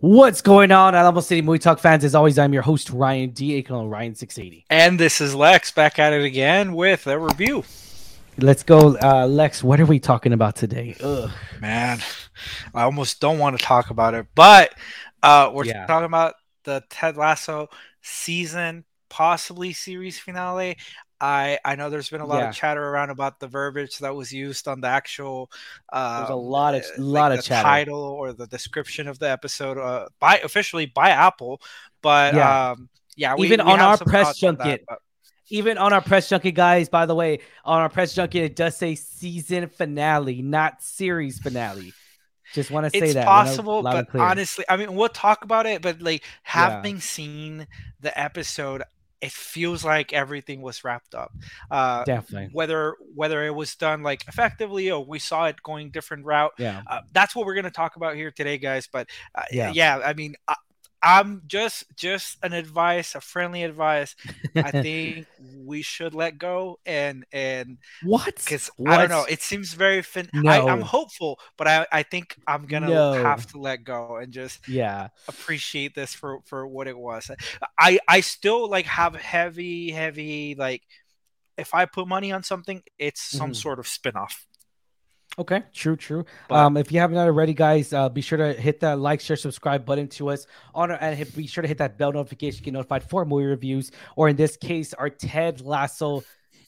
What's going on, Alamo City Movie Talk fans? As always, I'm your host Ryan D. aka Ryan680. And this is Lex back at it again with a review. Let's go, uh, Lex. What are we talking about today? Ugh. Man, I almost don't want to talk about it, but uh, we're Yeah. talking about the Ted Lasso season, possibly series finale. I I know there's been a lot Yeah. of chatter around about the verbiage that was used on the actual. Uh, There's a lot of uh, lot of the chatter. title or the description of the episode uh, by officially by Apple, but Yeah. um, yeah, we, Even we on our press that, junket, but- Even on our press junket, guys. By the way, on our press junket, it does say season finale, not series finale. Just want to say it's that. It's possible, but honestly, I mean, we'll talk about it. But like Yeah. having seen the episode, it feels like everything was wrapped up. Uh, definitely. whether whether it was done like effectively or we saw it going different route, Yeah. uh, that's what we're gonna talk about here today, guys. But uh, Yeah. yeah. I mean. I, I'm just just an advice, a friendly advice. I think we should let go and and what? because I don't know. It seems very fin. I, I'm hopeful, but I, I think I'm gonna No. have to let go and just Yeah. appreciate this for for what it was. I I still like have heavy heavy like if I put money on something, it's some Mhm. sort of spin-off. Okay, true, true. But- um, if you haven't already, guys, uh, be sure to hit that like, share, subscribe button to us on our, and hit, be sure to hit that bell notification to get notified for movie reviews, or in this case, our Ted Lasso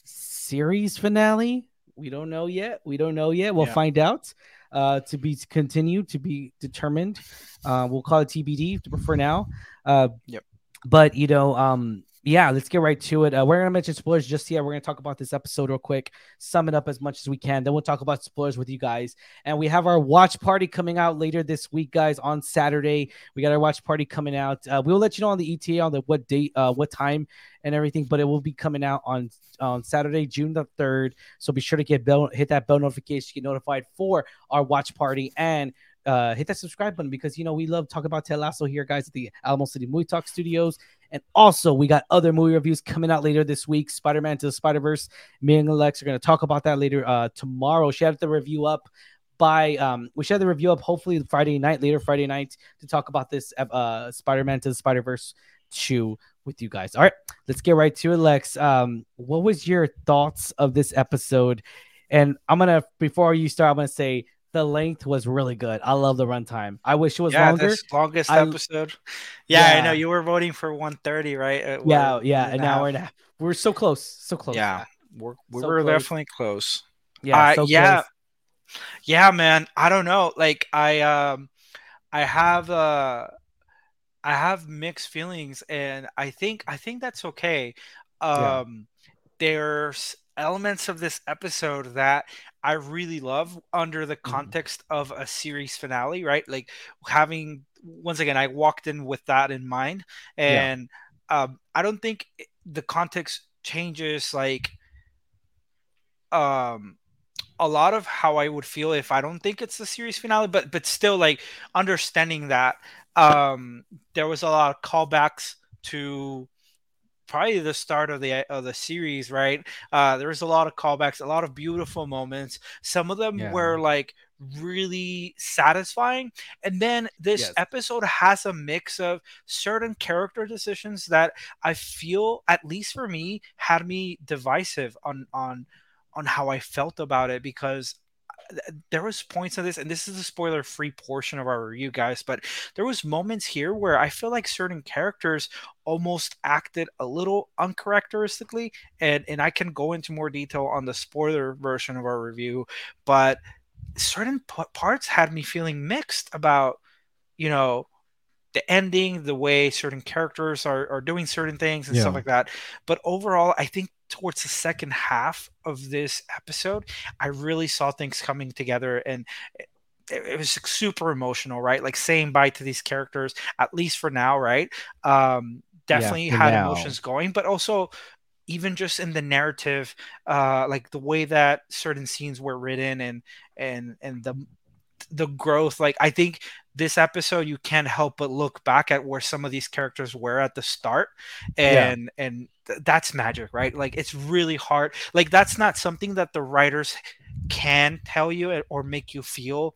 series finale. We don't know yet. We don't know yet. We'll Yeah. find out. Uh, to be continued, to be determined. Uh, we'll call it TBD for now. Uh, Yep. But you know, um, yeah, let's get right to it. Uh, we're gonna mention spoilers just yet. We're gonna talk about this episode real quick, sum it up as much as we can. Then we'll talk about spoilers with you guys. And we have our watch party coming out later this week, guys, on Saturday. We got our watch party coming out. Uh, we'll let you know on the ETA on the what date, uh, what time, and everything. But it will be coming out on on Saturday, June the third. So be sure to get bell, hit that bell notification, to get notified for our watch party and uh, hit that subscribe button because you know we love talking about Ted Lasso here, guys, at the Alamo City Movie Talk Studios. And also, we got other movie reviews coming out later this week. Spider Man to the Spider Verse. Me and Alex are going to talk about that later uh, tomorrow. She had the review up by um we should have the review up hopefully Friday night, later Friday night, to talk about this uh Spider Man to the Spider Verse 2 with you guys. All right, let's get right to it, Lex. Um, what was your thoughts of this episode? And I'm gonna before you start, I'm gonna say the length was really good. I love the runtime. I wish it was yeah, longer. this longest I- episode. Yeah, I know you were voting for 130, right? Uh, Yeah, yeah, we're an gonna hour and a half. We're so close, so close. Yeah, we're, we So were close. definitely close. yeah, Uh, so yeah. close. Yeah, man. I don't know. Like I um I have uh I have mixed feelings and I think I think that's okay. Yeah. Um there's elements of this episode that I really love under the Mm-hmm. context of a series finale, right? Like having once again I walked in with that in mind Yeah. and um I don't think the context changes like um a lot of how I would feel if I don't think it's the series finale, but but still like understanding that um there was a lot of callbacks to probably the start of the of the series, right? Uh there was a lot of callbacks, a lot of beautiful moments. Some of them Yeah. were like really satisfying. And then this Yes. episode has a mix of certain character decisions that I feel at least for me had me divisive on on on how I felt about it because there was points of this and this is a spoiler free portion of our review guys but there was moments here where i feel like certain characters almost acted a little uncharacteristically and and i can go into more detail on the spoiler version of our review but certain p- parts had me feeling mixed about you know the ending the way certain characters are, are doing certain things and Yeah. stuff like that but overall i think towards the second half of this episode i really saw things coming together and it, it was super emotional right like saying bye to these characters at least for now right um definitely for had now. emotions going but also even just in the narrative uh like the way that certain scenes were written and and and the the growth like i think this episode you can't help but look back at where some of these characters were at the start Yeah. and and th- that's magic right like it's really hard like that's not something that the writers can tell you or make you feel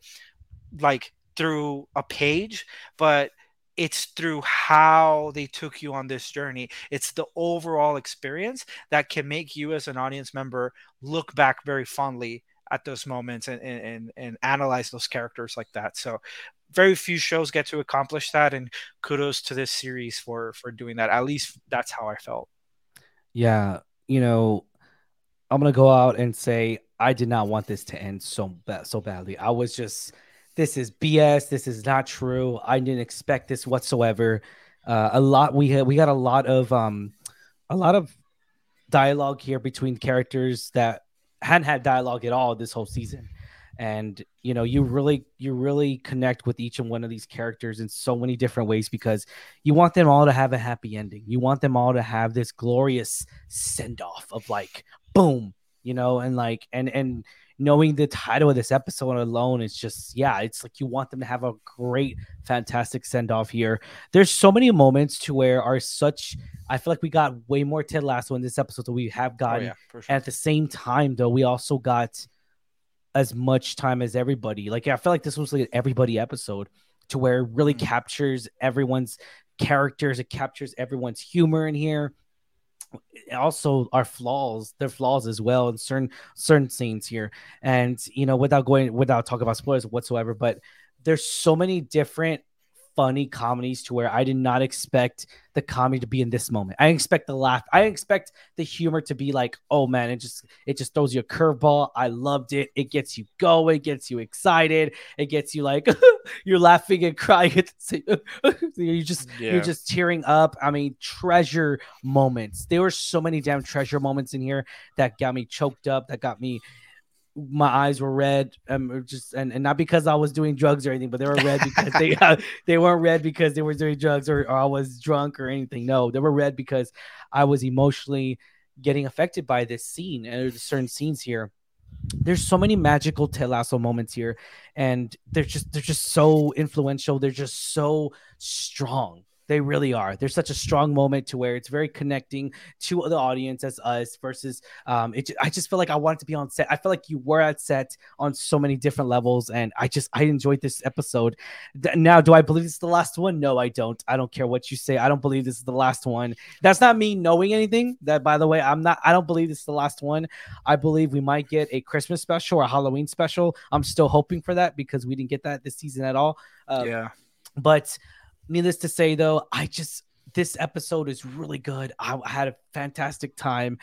like through a page but it's through how they took you on this journey. It's the overall experience that can make you as an audience member look back very fondly at those moments and and and analyze those characters like that. So very few shows get to accomplish that and kudos to this series for for doing that. At least that's how I felt. Yeah, you know, I'm to go out and say I did not want this to end so bad so badly. I was just this is BS. This is not true. I didn't expect this whatsoever. Uh, a lot we had we got a lot of um a lot of dialogue here between characters that hadn't had dialogue at all this whole season. And you know you really you really connect with each and one of these characters in so many different ways because you want them all to have a happy ending. You want them all to have this glorious send off of like boom you know and like and and knowing the title of this episode alone is just yeah it's like you want them to have a great fantastic send off here. There's so many moments to where are such i feel like we got way more ted lasso in this episode than we have gotten. oh, yeah, sure. at the same time though we also got as much time as everybody. Like i feel like this was like an everybody episode to where it really mm-hmm. captures everyone's characters. It captures everyone's humor in here also our flaws their flaws as well in certain certain scenes here. And you know without going without talking about spoilers whatsoever but there's so many different funny comedies to where I did not expect the comedy to be in this moment. I expect the laugh. I expect the humor to be like, oh man, it just it just throws you a curveball. I loved it. It gets you going, It gets you excited, it gets you like you're laughing and crying at the same you just yeah. you're just tearing up. I mean, treasure moments. There were so many damn treasure moments in here that got me choked up, that got me my eyes were red um just and, and not because i was doing drugs or anything but they were red because they uh, they weren't red because they were doing drugs or, or i was drunk or anything no they were red because i was emotionally getting affected by this scene and there's certain scenes here there's so many magical Ted Lasso moments here, and they're just they're just so influential. They're just so strong. They really are. There's such a strong moment to where it's very connecting to the audience as us versus um it I just feel like I wanted to be on set. I feel like you were at set on so many different levels and I just I enjoyed this episode. Now, do I believe this is the last one? No, I don't. I don't care what you say. I don't believe this is the last one. That's not me knowing anything. That by the way, I'm not I don't believe this is the last one. I believe we might get a Christmas special or a Halloween special. I'm still hoping for that because we didn't get that this season at all. Uh, yeah. But needless to say, though, I just this episode is really good. I had a fantastic time.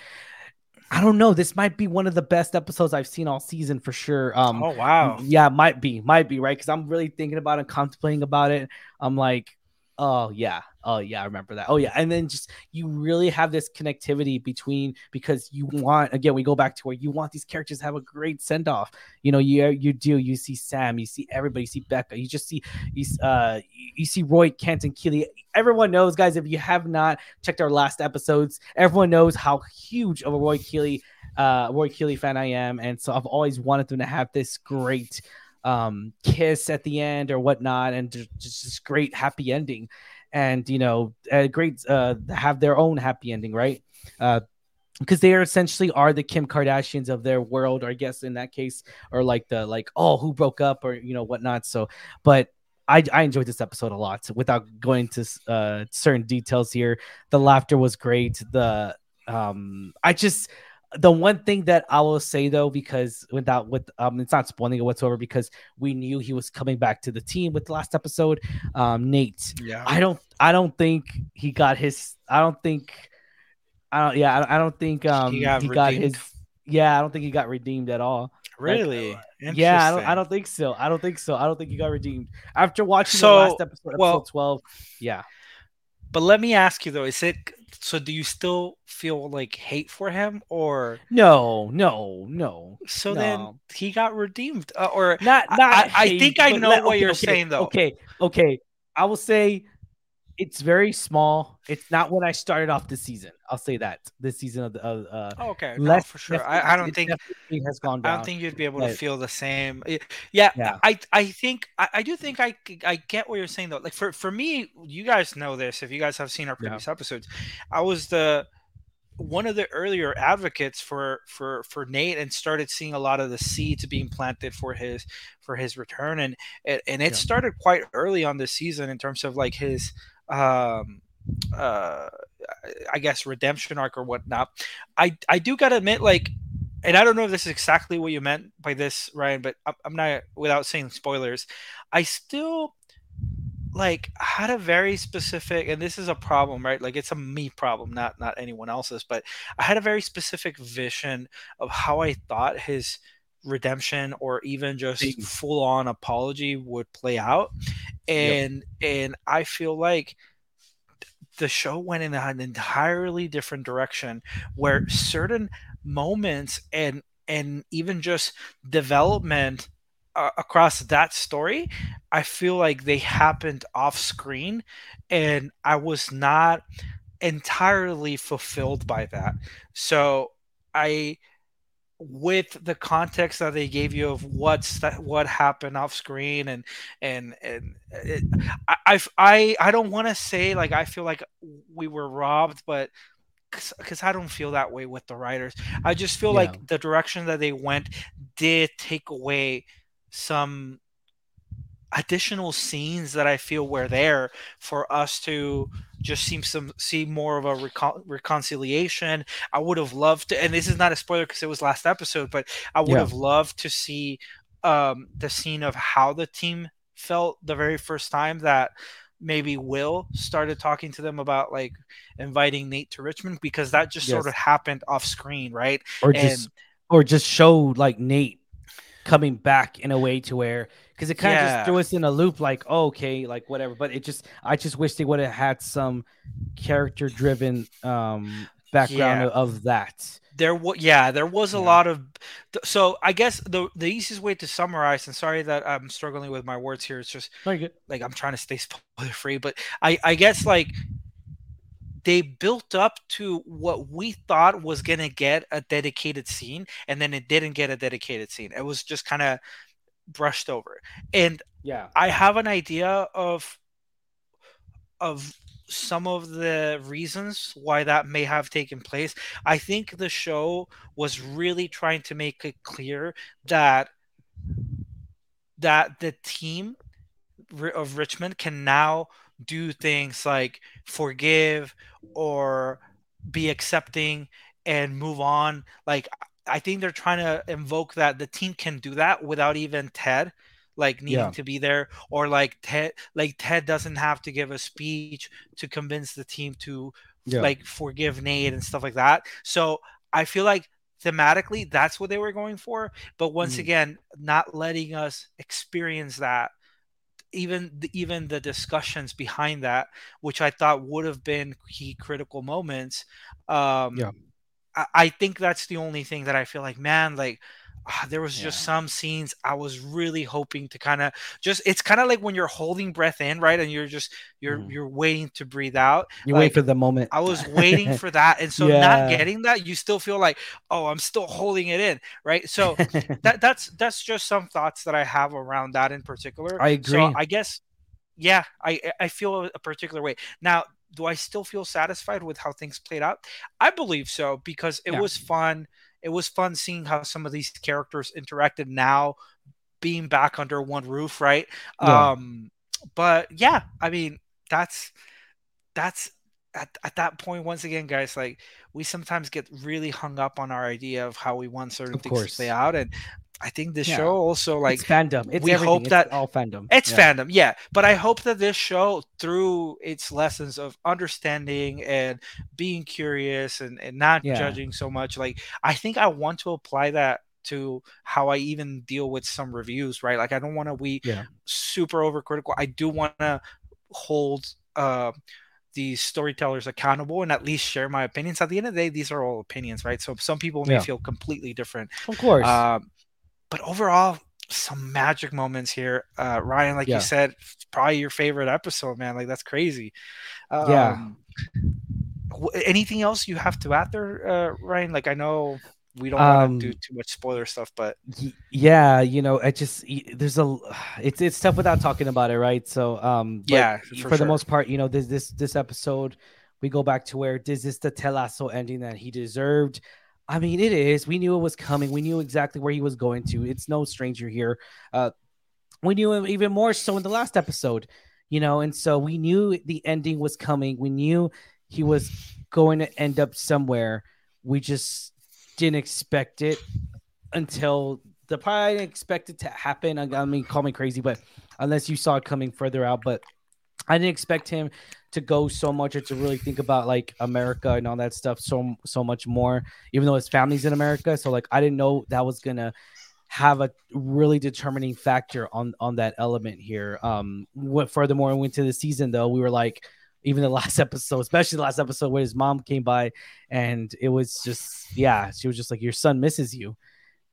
I don't know. This might be one of the best episodes I've seen all season for sure. Um, oh wow, yeah, might be, might be right because I'm really thinking about it, contemplating about it. I'm like, oh yeah, Oh yeah, I remember that. Oh yeah, and then just you really have this connectivity between because you want again we go back to where you want these characters to have a great send off. You know, you you do. You see Sam, you see everybody, you see Becca, you just see you uh you see Roy Kent and Keeley. Everyone knows, guys. If you have not checked our last episodes, everyone knows how huge of a Roy Keeley uh Roy Keeley fan I am, and so I've always wanted them to have this great um kiss at the end or whatnot, and just this great happy ending and you know, a great uh, have their own happy ending, right? Uh, because they are essentially are the Kim Kardashians of their world, or I guess in that case, or like the like oh who broke up or you know whatnot. So, but I I enjoyed this episode a lot. Without going to uh, certain details here, the laughter was great. The um I just the one thing that I will say though, because without with um, it's not spoiling it whatsoever because we knew he was coming back to the team with the last episode. Um, Nate, yeah, I don't, I don't think he got his. I don't think, I don't, yeah, I, I don't think um he got, he got his. Yeah, I don't think he got redeemed at all. Really? Like, yeah, I don't, I don't think so. I don't think so. I don't think he got redeemed after watching so, the last episode, episode well, twelve. Yeah. But let me ask you though: Is it so do you still feel like hate for him or no no no so no. then he got redeemed uh, or not not I, hate, I think i know let, what okay, you're okay, saying though okay okay i will say it's very small. It's not when I started off the season. I'll say that this season of the uh, oh, okay, less no, for sure. I, I, don't think has gone down. I don't think you'd be able but, to feel the same. Yeah, yeah. I I think I, I do think I I get what you're saying though. Like for for me, you guys know this if you guys have seen our previous yeah. episodes. I was the one of the earlier advocates for for for Nate and started seeing a lot of the seeds being planted for his for his return and and, and it yeah. started quite early on this season in terms of like his um uh I guess redemption arc or whatnot. I I do gotta admit like and I don't know if this is exactly what you meant by this, Ryan, but I'm not without saying spoilers. I still like had a very specific and this is a problem right like it's a me problem not not anyone else's but i had a very specific vision of how i thought his redemption or even just full on apology would play out and yep. and i feel like the show went in an entirely different direction where certain moments and and even just development uh, across that story, I feel like they happened off screen, and I was not entirely fulfilled by that. So I with the context that they gave you of what's that what happened off screen and and and it, I I I don't want to say like I feel like we were robbed but because I don't feel that way with the writers I just feel yeah. like the direction that they went did take away some additional scenes that I feel were there for us to just seems some see more of a recon- reconciliation. I would have loved to, and this is not a spoiler because it was last episode, but I would yeah. have loved to see um, the scene of how the team felt the very first time that maybe Will started talking to them about like inviting Nate to Richmond because that just yes. sort of happened off screen, right? Or and, just or just show like Nate coming back in a way to where because it kind of yeah. just threw us in a loop like oh, okay like whatever but it just i just wish they would have had some character driven um background yeah. of that there was yeah there was a yeah. lot of so i guess the the easiest way to summarize and sorry that i'm struggling with my words here it's just like i'm trying to stay spoiler free but i i guess like they built up to what we thought was going to get a dedicated scene and then it didn't get a dedicated scene it was just kind of brushed over. And yeah. I have an idea of of some of the reasons why that may have taken place. I think the show was really trying to make it clear that that the team of richmond can now do things like forgive or be accepting and move on. Like I think they're trying to invoke that the team can do that without even Ted like needing yeah. to be there or like Ted like Ted doesn't have to give a speech to convince the team to yeah. like forgive Nate and stuff like that. So I feel like thematically that's what they were going for, but once mm. again, not letting us experience that even the, even the discussions behind that, which I thought would have been key critical moments. Um, yeah, I, I think that's the only thing that I feel like, man, like uh, there was just some scenes I was really hoping to kind of just it's kind of like when you're holding breath in, right? And you're just you're mm. you're waiting to breathe out. You like, wait for the moment. I was waiting for that. And so yeah. not getting that, you still feel like, oh, I'm still holding it in, right? So that that's that's just some thoughts that I have around that in particular. I agree. So I guess yeah, I I feel a particular way. Now, do I still feel satisfied with how things played out? I believe so because it yeah. was fun it was fun seeing how some of these characters interacted now being back under one roof, right? Yeah. Um, but yeah, I mean, that's that's at, at that point once again guys like we sometimes get really hung up on our idea of how we want certain of things course. to play out and I think this yeah. show also like it's fandom. It's we everything. hope that it's all fandom. It's yeah. fandom, yeah. But I hope that this show, through its lessons of understanding and being curious and, and not yeah. judging so much, like I think I want to apply that to how I even deal with some reviews, right? Like I don't want to be super overcritical. I do want to hold uh these storytellers accountable and at least share my opinions. At the end of the day, these are all opinions, right? So some people may yeah. feel completely different. Of course. Um, but overall, some magic moments here. Uh, Ryan, like yeah. you said, probably your favorite episode, man. Like that's crazy. Um, yeah. Anything else you have to add there, uh, Ryan? Like I know we don't want to do um, too much spoiler stuff, but yeah, you know, it just there's a it's it's tough without talking about it, right? So um, yeah, for, for the most part, you know, this this this episode we go back to where is this is the Ted Lasso ending that he deserved? I mean, it is. We knew it was coming. We knew exactly where he was going to. It's no stranger here. Uh, we knew him even more so in the last episode, you know, and so we knew the ending was coming. We knew he was going to end up somewhere. We just didn't expect it until the probably didn't expect it to happen. I mean, call me crazy, but unless you saw it coming further out, but I didn't expect him to go so much or to really think about like America and all that stuff so so much more, even though his family's in America. So like I didn't know that was gonna have a really determining factor on on that element here. Um what furthermore we went to the season though, we were like even the last episode, especially the last episode where his mom came by and it was just yeah, she was just like your son misses you.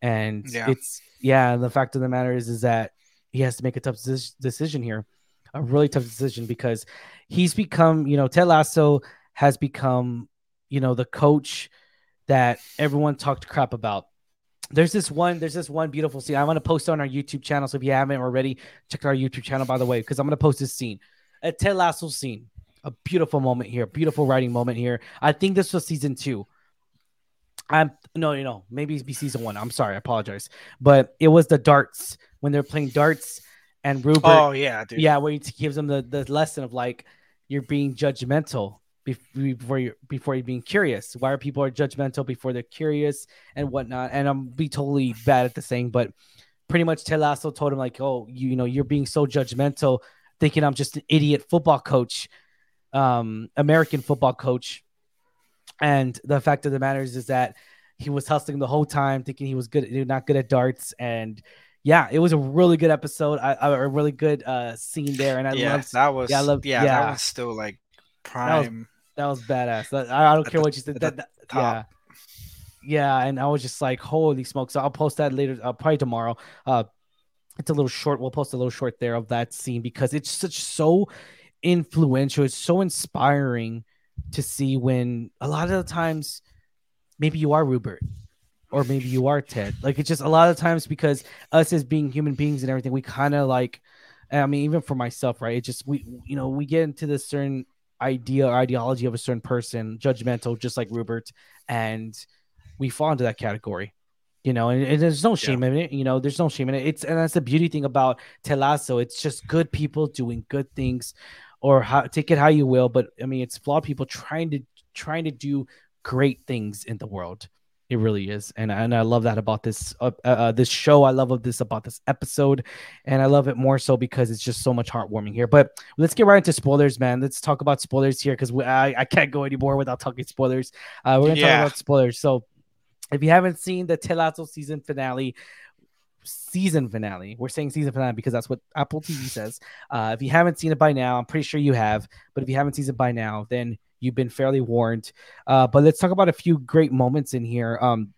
And yeah. it's yeah, the fact of the matter is is that he has to make a tough decision here a really tough decision because he's become, you know, Ted Lasso has become, you know, the coach that everyone talked crap about. There's this one, there's this one beautiful scene. I want to post on our YouTube channel. So if you haven't already, check our YouTube channel, by the way, because I'm going to post this scene, a Ted Lasso scene, a beautiful moment here, beautiful writing moment here. I think this was season two. I'm no, you know, maybe it'd be season one. I'm sorry, I apologize, but it was the darts when they're playing darts and Rupert. Oh yeah, dude. Yeah, where he gives them the, the lesson of like you're being judgmental before you before you're being curious. Why are people are judgmental before they're curious and whatnot? And I'm be totally bad at the saying, but pretty much Ted Lasso told him like, oh, you, you know, you're being so judgmental, thinking I'm just an idiot football coach, um, American football coach. And the fact of the matter is, is that he was hustling the whole time, thinking he was good, not good at darts, and yeah, it was a really good episode. I, I a really good uh scene there, and I yeah, loved that was yeah, I loved, yeah, yeah, that was still like prime. That was, that was badass. That, I, I, don't care the, what you said. That, that yeah, yeah, and I was just like, holy smokes! So I'll post that later, uh, probably tomorrow. Uh, it's a little short. We'll post a little short there of that scene because it's such so influential. It's so inspiring to see when a lot of the times maybe you are Rupert or maybe you are Ted. Like it's just a lot of times because us as being human beings and everything, we kind of like, I mean, even for myself, right? It just we, you know, we get into this certain idea or ideology of a certain person, judgmental, just like Rupert, and we fall into that category. You know, and, and there's no shame yeah. in it. You know, there's no shame in it. It's and that's the beauty thing about Ted Lasso. It's just good people doing good things, or how take it how you will. But I mean, it's flawed people trying to trying to do great things in the world. It really is, and and I love that about this uh, uh, uh, this show. I love this about this episode, and I love it more so because it's just so much heartwarming here. But let's get right into spoilers, man. Let's talk about spoilers here because I I can't go anymore without talking spoilers. Uh, we're gonna yeah. talk about spoilers. So if you haven't seen the Ted Lasso season finale, season finale. We're saying season finale because that's what Apple TV says. Uh, if you haven't seen it by now, I'm pretty sure you have. But if you haven't seen it by now, then You've been fairly warned. Uh, but let's talk about a few great moments in here. Um,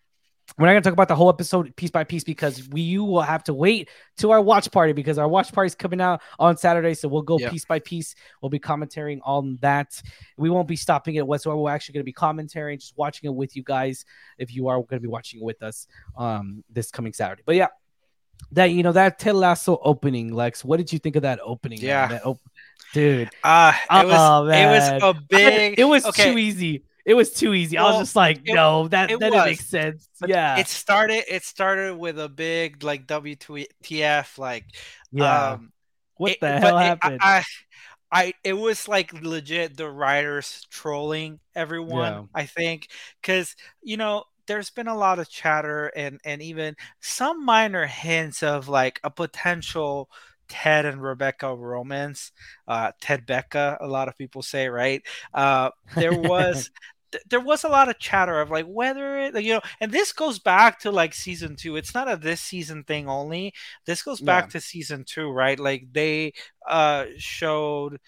we're not going to talk about the whole episode piece by piece because we you will have to wait to our watch party because our watch party is coming out on Saturday. So we'll go yep. piece by piece. We'll be commentating on that. We won't be stopping it whatsoever. We're actually going to be commentating, just watching it with you guys if you are going to be watching it with us um, this coming Saturday. But yeah, that you know that Ted Lasso opening, Lex. What did you think of that opening? Yeah, that op- dude. Uh, it was oh, it was a big. it was okay. too easy. It was too easy. Well, I was just like, it, no, that that didn't make sense. Yeah, it started. It started with a big like WTF, like yeah. Um, what it, the hell happened? I, I, I, it was like legit the writers trolling everyone. Yeah. I think because you know there's been a lot of chatter and and even some minor hints of like a potential Ted and Rebecca romance. Uh, Ted Becca, a lot of people say, right? Uh, there was. there was a lot of chatter of like whether it you know and this goes back to like season two it's not a this season thing only this goes back yeah. to season two right like they uh showed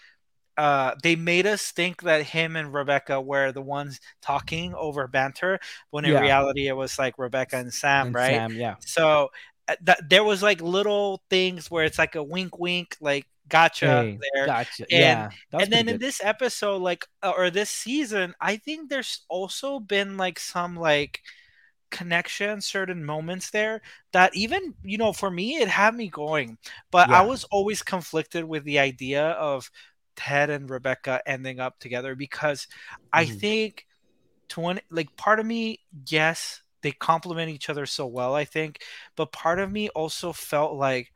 uh, they made us think that him and Rebecca were the ones talking over banter when in yeah. reality it was like Rebecca and Sam, and right? Sam, yeah. So uh, that there was like little things where it's like a wink, wink, like gotcha hey, there. Gotcha. And, yeah. And then in this episode, like uh, or this season, I think there's also been like some like connection certain moments there that even you know for me it had me going but yeah. i was always conflicted with the idea of Ted and Rebecca ending up together because I Mhm. think to one like part of me, yes, they complement each other so well, I think, but part of me also felt like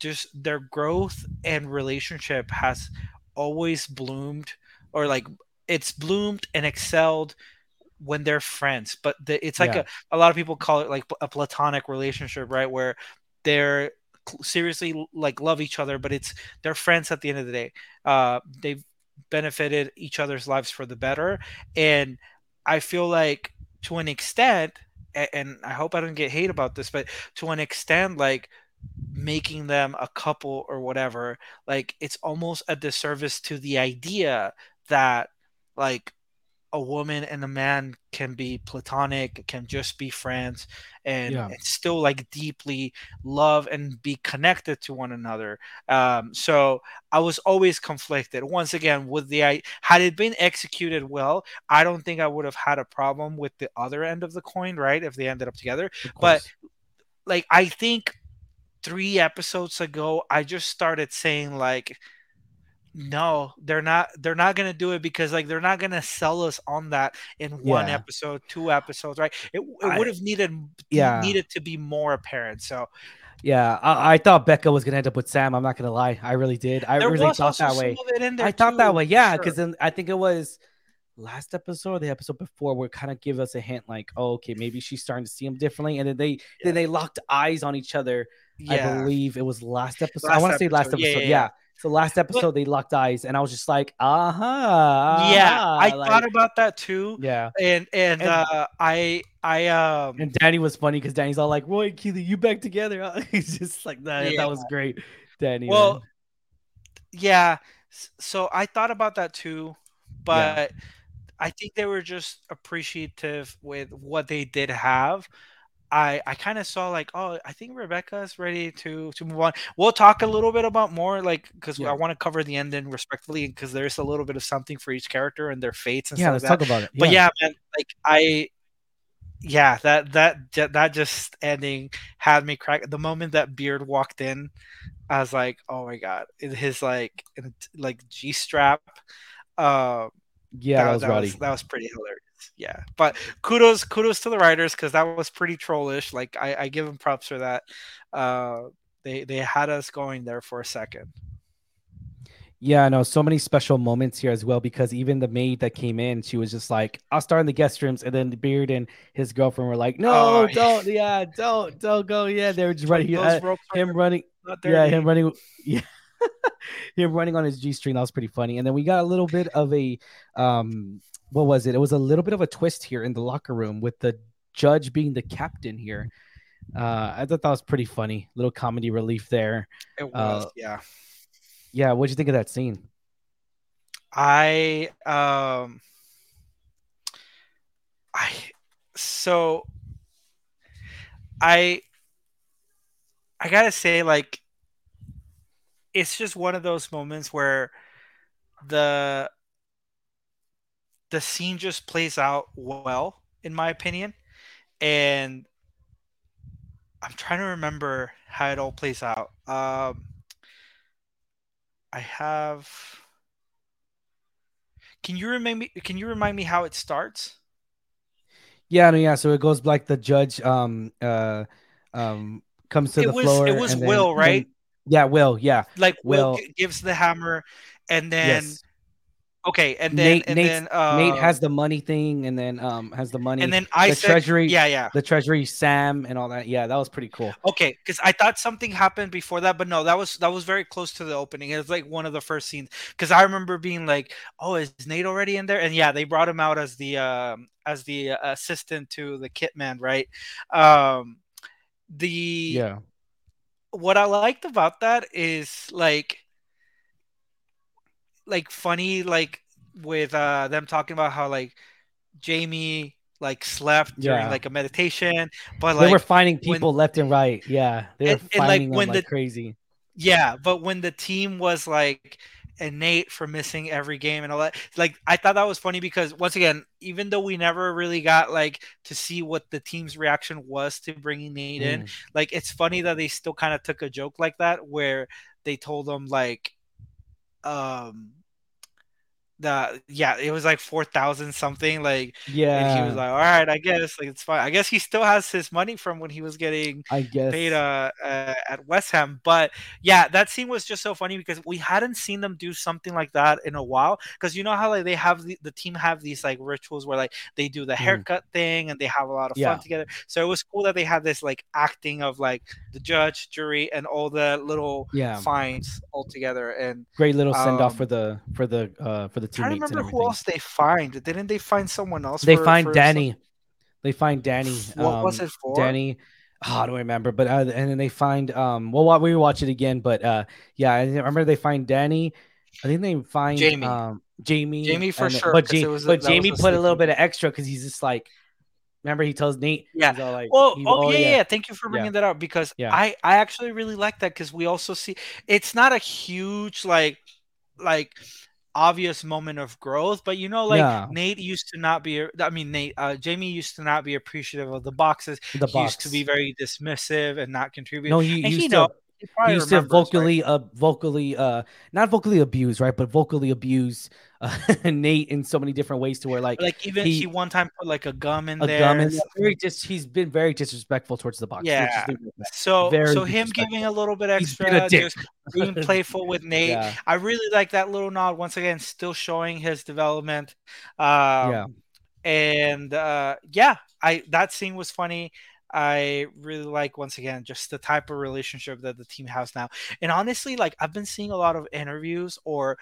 just their growth and relationship has always bloomed or like it's bloomed and excelled when they're friends. But the, it's like Yeah. a, a lot of people call it like a platonic relationship right where they're seriously like love each other but it's they're friends at the end of the day. Uh they've benefited each other's lives for the better. And i feel like to an extent and i hope i don't get hate about this but to an extent like making them a couple or whatever like it's almost a disservice to the idea that like a woman and a man can be platonic can just be friends and, Yeah. and still like deeply love and be connected to one another. Um, so i was always conflicted. Once again with the i had it been executed well i don't think i would have had a problem with the other end of the coin right if they ended up together. But- like I think three episodes ago, I just started saying like, no, they're not. They're not gonna do it because like they're not gonna sell us on that in one Yeah. episode, two episodes, right? It, it would have needed Yeah. needed to be more apparent. So Yeah, I, I thought Becca was gonna end up with Sam. I'm not gonna lie, I really did. I there really thought that way. of it in there I thought too, that way, yeah, sure. because then I think it was last episode or the episode before where kind of give us a hint like, oh, okay, maybe she's starting to see him differently, and then they Yeah. then they locked eyes on each other. I believe it was last episode. I want to say last episode. Yeah, yeah, yeah. yeah. So last episode they locked eyes, and I was just like, uh huh, yeah. I like, thought about that too, yeah. and and, And- uh, I I um And Danny was funny because Danny's all like, Roy and Keeley, you back together? huh?" He's just like that. Yeah. That was great, Danny. Well, man. yeah so i thought about that too but i think they were just appreciative with what they did have i i kind of saw like oh i think rebecca's ready to to move on. We'll talk a little bit about more like because Yeah. i want to cover the ending respectfully because there's a little bit of something for each character and their fates and yeah, stuff let's like that. talk about it. but yeah. man like i yeah that that that just ending had me crack the moment that beard walked in i was like oh my god. His like like g strap uh yeah, that, was that was that was pretty hilarious yeah but kudos kudos to the writers because that was pretty trollish like i i give them props for that uh they they had us going there for a second Yeah, no, so many special moments here as well because even the maid that came in, she was just like, "I'll start in the guest rooms," and then the beard and his girlfriend were like, "No, Oh, don't, yeah, don't, don't go." Yeah, they were just running. Uh, him running, yeah, him running, yeah, him running on his g string. That was pretty funny. And then we got a little bit of a, um, what was it? It was a little bit of a twist here in the locker room with the judge being the captain here. Uh, I thought that was pretty funny. Little comedy relief there. it was uh, yeah Yeah, what'd you think of that scene? I um I so I I gotta say like it's just one of those moments where the the scene just plays out well in my opinion and I'm trying to remember how it all plays out. Um I have can you remind me? Can you remind me how it starts? Yeah, no, yeah. So it goes like the judge um uh um comes to It the was- floor. it was then- Will, and right? Yeah, Will. Yeah. Like Will gi- gives the hammer, and then yes. okay, and then Nate, and then uh, Nate has the money thing, and then um has the money, and then Isaac. treasury- Yeah, yeah. the treasury, Sam, and all that. Yeah, that was pretty cool. Okay, because I thought something happened before that, but no, that was that was very close to the opening. It was like one of the first scenes because I remember being like, "Oh, is Nate already in there?" And yeah, they brought him out as the um as the uh, assistant to the Kit Man, right? Um, the Yeah. What I liked about that is like like funny like with uh them talking about how like Jamie like slept during like a meditation, but like they were finding when- people left and right. Yeah, they were And- and, like, finding when like the- crazy. yeah, but when the team was like innate for missing every game and all that, like I thought that was funny because once again, even though we never really got like to see what the team's reaction was to bringing Nate in, Mm. like it's funny that they still kind of took a joke like that where they told him like um the yeah, it was like four thousand something. Like yeah, and he was like, "All right, I guess like it's fine. I guess he still has his money from when he was getting I guess paid uh, uh, at West Ham." But yeah, that scene was just so funny because we hadn't seen them do something like that in a while. Because you know how like they have the, the team have these like rituals where like they do the haircut mm. thing and they have a lot of yeah. fun together. So it was cool that they had this like acting of like the judge, jury, and all the little yeah. fines all together. And great little send off um, for the for the uh for the teammates. I remember who else they find. Didn't they find someone else? They for, find for Danny. Some... They find Danny. What um, was it for? Danny. Oh, I don't remember, but uh, and then they find um. Well, we watch it again, but uh, yeah, I remember they find Danny. I think they find Jamie. Um, Jamie. Jamie for sure. But, Jamie, was, but Jamie put a little bit of extra because he's just like Remember, he tells Nate. Yeah. Like, oh, oh, yeah, yeah, yeah, Thank you for bringing yeah. that up because yeah. I I actually really like that because we also see it's not a huge like like obvious moment of growth but you know like yeah. nate used to not be i mean nate uh, jamie used to not be appreciative of the boxes the he box. used to be very dismissive and not contribute no he and used he to know, he used to vocally right? uh vocally uh not vocally abuse right but vocally abuse uh, Nate in so many different ways to where like like even he, one time put like a gum in a there. Gum. Very just he's been very disrespectful towards the box. Yeah. So very so him giving a little bit extra, just being playful with Nate. Yeah. I really like that little nod. Once again, still showing his development. Um, yeah. And uh, yeah, I that scene was funny. I really like once again just the type of relationship that the team has now. And honestly, like I've been seeing a lot of interviews or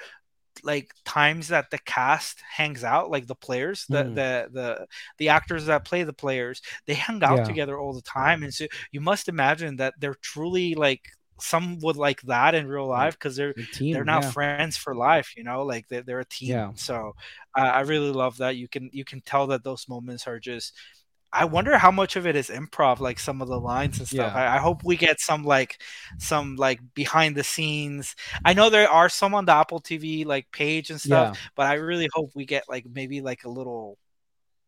like times that the cast hangs out like the players the mm. the the the actors that play the players they hang out yeah. together all the time and so you must imagine that they're truly like some would like that in real life because they're team, they're now yeah. friends for life you know like they're, they're a team yeah. so uh, i really love that you can you can tell that those moments are just I wonder how much of it is improv, like some of the lines and stuff. Yeah. I, I, hope we get some like some like behind the scenes. I know there are some on the Apple TV like page and stuff, yeah. but I really hope we get like maybe like a little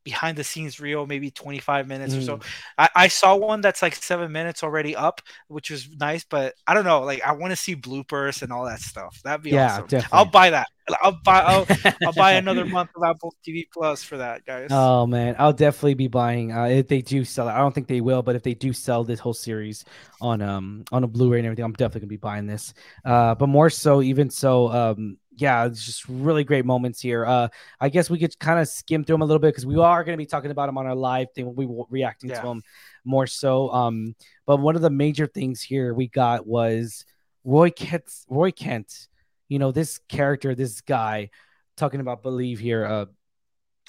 behind the scenes reel, maybe 25 minutes mm. or so. Mm. I, I, saw one that's like seven minutes already up, which was nice, but I don't know. Like, I want to see bloopers and all that stuff. That'd be yeah, awesome. Definitely. I'll buy that. I'll buy. I'll, I'll buy another month of Apple TV Plus for that, guys. Oh man, I'll definitely be buying uh, if they do sell it. I don't think they will, but if they do sell this whole series on um on a Blu-ray and everything, I'm definitely gonna be buying this. Uh, but more so, even so, um, yeah, it's just really great moments here. Uh, I guess we could kind of skim through them a little bit because we are going to be talking about them on our live thing. We will be reacting yeah. to them more so. Um, but one of the major things here we got was Roy Kent. Roy Kent, you know, this character, this guy, talking about believe here. Uh,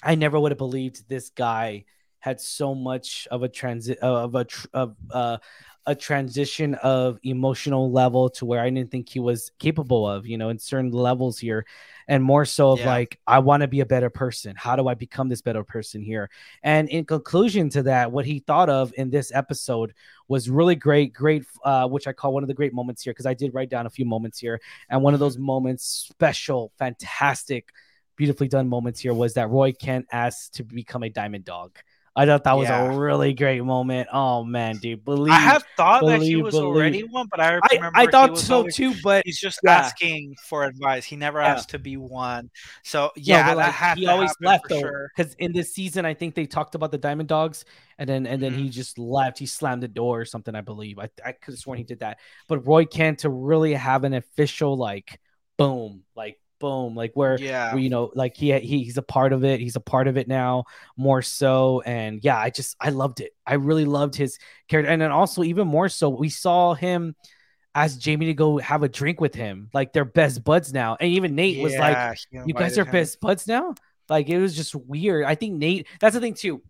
I never would have believed this guy had so much of a transit of a tr- of uh a transition of emotional level to where I didn't think he was capable of, you know, in certain levels here. And more so of yeah. like, I want to be a better person. How do I become this better person here? And in conclusion to that, what he thought of in this episode was really great, great, uh, which I call one of the great moments here, because I did write down a few moments here. And one of those moments, special, fantastic, beautifully done moments here, was that Roy Kent asked to become a diamond dog. I thought that was yeah. a really great moment. Oh man, dude, believe. I have thought believe, that he was believe. already one, but I remember I, I thought so always, too. But he's just yeah. asking for advice. He never yeah. asked to be one. So yeah, no, like, he always left though. Because sure. in this season, I think they talked about the Diamond Dogs, and then and then mm-hmm. he just left. He slammed the door or something. I believe. I I could have sworn he did that. But Roy Kent to really have an official like boom, like boom like where, yeah. where, you know like he, he he's a part of it he's a part of it now more so and yeah i just i loved it. I really loved his character and then also even more so we saw him ask Jamie to go have a drink with him like they're best buds now and even Nate yeah, was like you guys are him. best buds now? Like it was just weird. I think Nate that's the thing too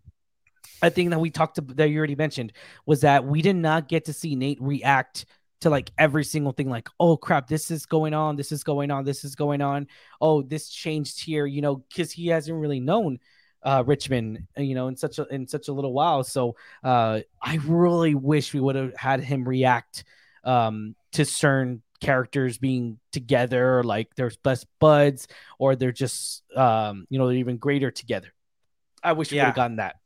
I think that we talked to that you already mentioned was that we did not get to see Nate react to like every single thing like oh crap this is going on this is going on this is going on. Oh this changed here you know because he hasn't really known uh richmond uh, you know in such a in such a little while. So uh i really wish we would have had him react um to certain characters being together like they're best buds or they're just um you know they're even greater together. I wish we yeah. would have gotten that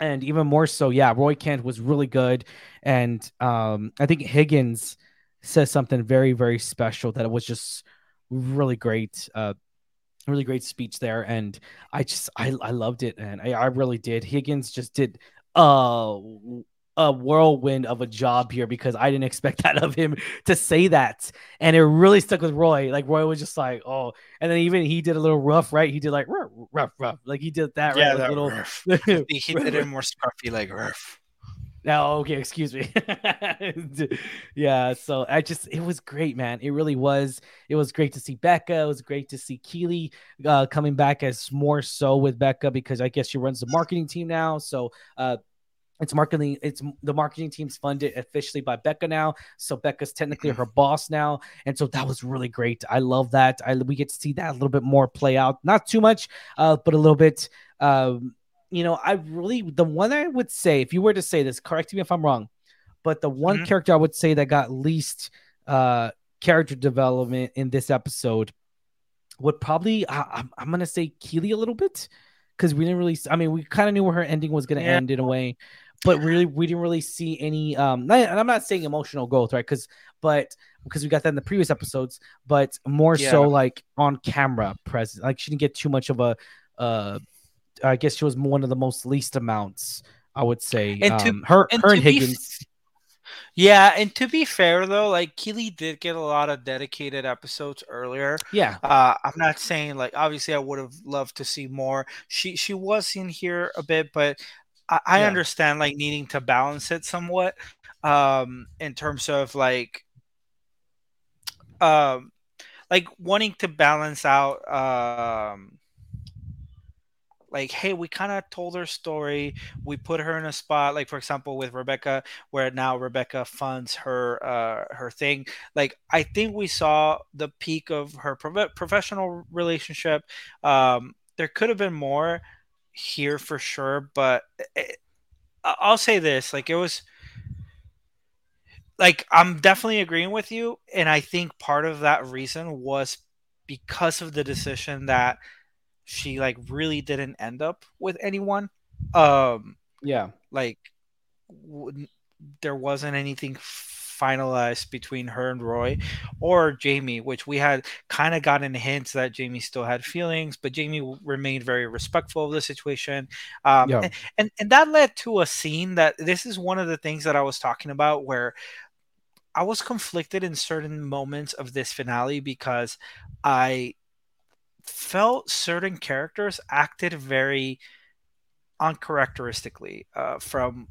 and even more so, yeah, Roy Kent was really good, and um, I think Higgins says something very, very special that it was just really great. Uh, really great speech there, and I just I I loved it, and I, I really did. Higgins just did uh a whirlwind of a job here because I didn't expect that of him to say that. And it really stuck with Roy. Like Roy was just like, oh, and then even he did a little rough, right? He did like rough, rough, rough. Like he did that, yeah, right? that little rough. he, did it more scruffy, like rough. No, okay, excuse me. yeah, so I just it was great, man. It really was. It was great to see Becca. It was great to see Keeley uh, coming back as more so with Becca because I guess she runs the marketing team now. So uh, it's marketing. It's the marketing team's funded officially by Becca now. So Becca's technically her boss now, and so that was really great. I love that. I we get to see that a little bit more play out. Not too much, uh, but a little bit. Um, you know, I really the one I would say, if you were to say this, correct me if I'm wrong, but the one Mhm. character I would say that got least uh character development in this episode would probably I, I'm I'm gonna say Keeley a little bit because we didn't really. I mean, we kind of knew where her ending was gonna Yeah. end in a way, but really we didn't really see any. Um, and I'm not saying emotional growth, right? Because but because we got that in the previous episodes, but more so like on camera present. Like she didn't get too much of a. Uh, I guess she was one of the most least amounts. I would say. And to- um, her and her and be f- Yeah, and to be fair though, like Keeley did get a lot of dedicated episodes earlier. yeah, Uh, I'm not saying like obviously I would have loved to see more. She she was in here a bit, but I, I Yeah. understand like needing to balance it somewhat. Um, in terms of like, um, like wanting to balance out um like hey we kind of told her story we put her in a spot like for example with rebecca where now rebecca funds her uh her thing like i think we saw the peak of her prof- professional relationship um there could have been more here for sure but it, i'll say this like it was like i'm definitely agreeing with you and i think part of that reason was because of the decision that she like really didn't end up with anyone. Um yeah, like w- there wasn't anything finalized between her and Roy or Jamie, which we had kind of gotten hints that Jamie still had feelings, but Jamie remained very respectful of the situation. Um, Yeah. and, and and that led to a scene that this is one of the things that I was talking about where I was conflicted in certain moments of this finale because I felt certain characters acted very uncharacteristically uh, from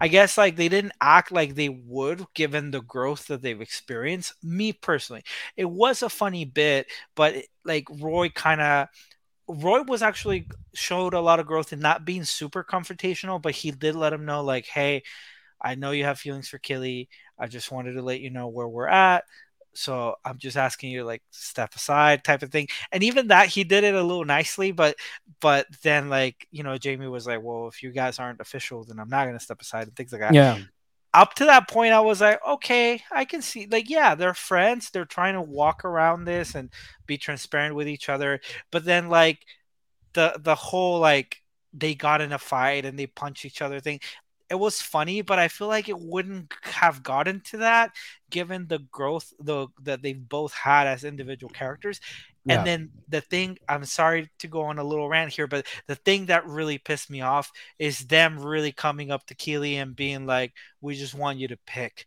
I guess like they didn't act like they would given the growth that they've experienced. Me personally, it was a funny bit, but it- like Roy kind of Roy was actually showed a lot of growth in not being super confrontational, but he did let him know like, hey, I know you have feelings for Keeley. I just wanted to let you know where we're at. So I'm just asking you like step aside type of thing. And even that he did it a little nicely, but but then like, you know, Jamie was like, Well, if you guys aren't official, then I'm not gonna step aside and things like that. yeah, Up to that point I was like, okay, I can see like yeah, they're friends. They're trying to walk around this and be transparent with each other. But then like the the whole like they got in a fight and they punch each other thing it was funny but i feel like it wouldn't have gotten to that given the growth the that they've both had as individual characters. Yeah. and then the thing i'm sorry to go on a little rant here but the thing that really pissed me off is them really coming up to Keeley and being like we just want you to pick.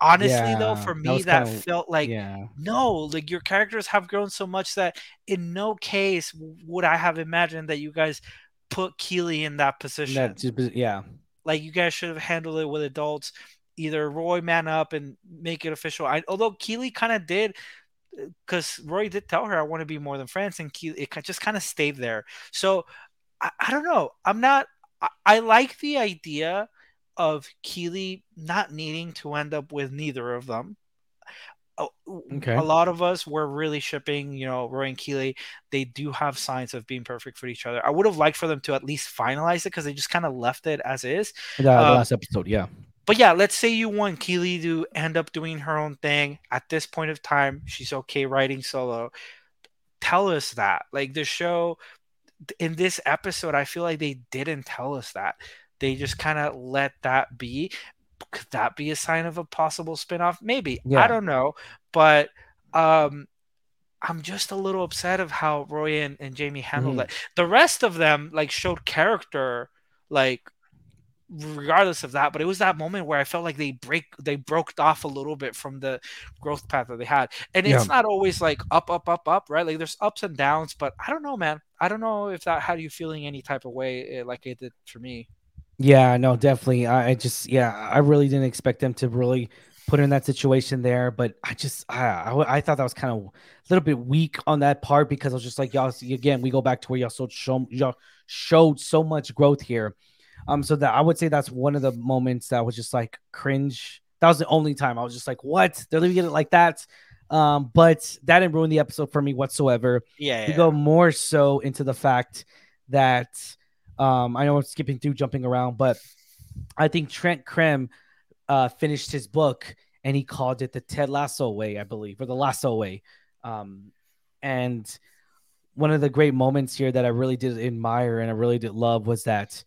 Honestly though for me was that kinda- felt like yeah, no like your characters have grown so much that in no case would i have imagined that you guys put keeley in that position. that yeah, like you guys should have handled it with adults either roy man up and make it official. I, although keeley kind of did uh, because roy did tell her i want to be more than friends and keeley, it just kind of stayed there. So I, I don't know. I'm not I, I like the idea of keeley not needing to end up with neither of them Okay. a lot of us were really shipping, you know, Roy and Keeley. They do have signs of being perfect for each other. I would have liked for them to at least finalize it because they just kind of left it as is. the, the Um, last episode, yeah, But yeah, let's say you want Keeley to end up doing her own thing. At this point of time, she's okay writing solo. Tell us that. Like the show in this episode, I feel like they didn't tell us that. They just kind of let that be. Could that be a sign of a possible spinoff? Maybe. Yeah. I don't know. But um I'm just a little upset of how Roy and, and Jamie handled Mhm. it. The rest of them like showed character, like regardless of that. But it was that moment where I felt like they break they broke off a little bit from the growth path that they had. And it's not always like up, up, up, up, right? Like there's ups and downs, but I don't know, man. I don't know if that had you feeling any type of way eh, like it did for me. Yeah, no, definitely. I, I just, yeah, I really didn't expect them to really put in that situation there, but I just, I, I, I thought that was kind of a little bit weak on that part because I was just like, y'all, see, again, we go back to where y'all so show, y'all showed so much growth here. Um, so that I would say that's one of the moments that was just like cringe. That was the only time I was just like, what? They're leaving it like that. Um, but that didn't ruin the episode for me whatsoever Yeah. we go more so into the fact that um, I know I'm skipping through, jumping around, but I think Trent Crimm uh, finished his book and he called it the Ted Lasso way, I believe, or the Lasso way. Um, and one of the great moments here that I really did admire and I really did love was that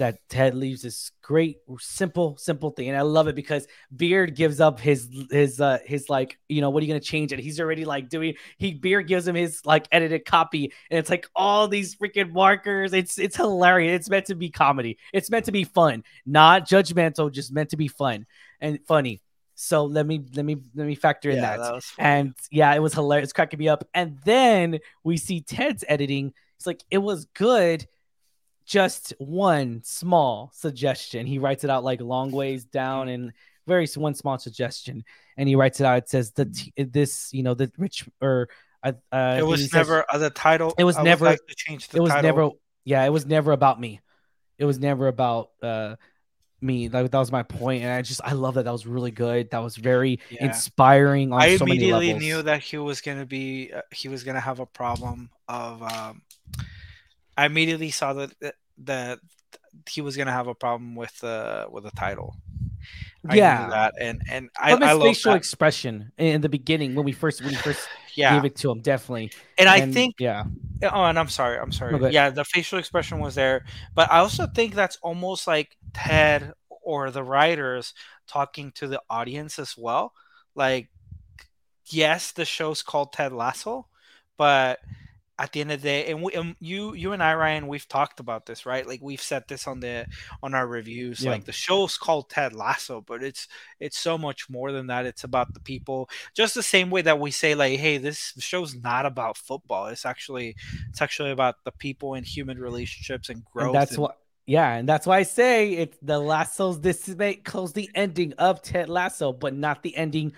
that Ted leaves this great simple simple thing. And I love it because Beard gives up his his uh his like you know what are you gonna change it? He's already like doing he Beard gives him his like edited copy. And it's like all these freaking markers. It's it's hilarious. It's meant to be comedy. It's meant to be fun. Not judgmental just meant to be fun and funny. So let me let me let me factor in yeah, that. funny. and yeah, it was hilarious, it's cracking me up. And then we see Ted's editing. It's like it was good, just one small suggestion. He writes it out like long ways down and very one small suggestion, and he writes it out. It says the t- this, you know, the rich or uh, uh, it was says- never uh, the title. It was I never- like to change the it was title. never yeah it was never about me it was never about uh me like that was my point and i just i love that that was really good that was very Yeah. inspiring on I so immediately knew that he was gonna be uh, he was gonna have a problem of um I immediately saw that that, he was gonna have a problem with the with the title. I knew yeah. that and and I, I love facial that. expression in the beginning when we first when we first yeah. gave it to him definitely. And I think yeah. Oh and I'm sorry I'm sorry. No, yeah the facial expression was there but I also think that's almost like Ted or the writers talking to the audience as well. Like yes the show's called Ted Lasso but at the end of the day and, we, and you you and I Ryan we've talked about this right? Like we've said this on the on our reviews Yeah. like the show's called Ted Lasso but it's it's so much more than that. It's about the people. Just the same way that we say like hey this show's not about football. It's actually it's actually about the people and human relationships and growth and that's and- what yeah and that's why i say it's the lassos this is may close the ending of ted lasso but not the ending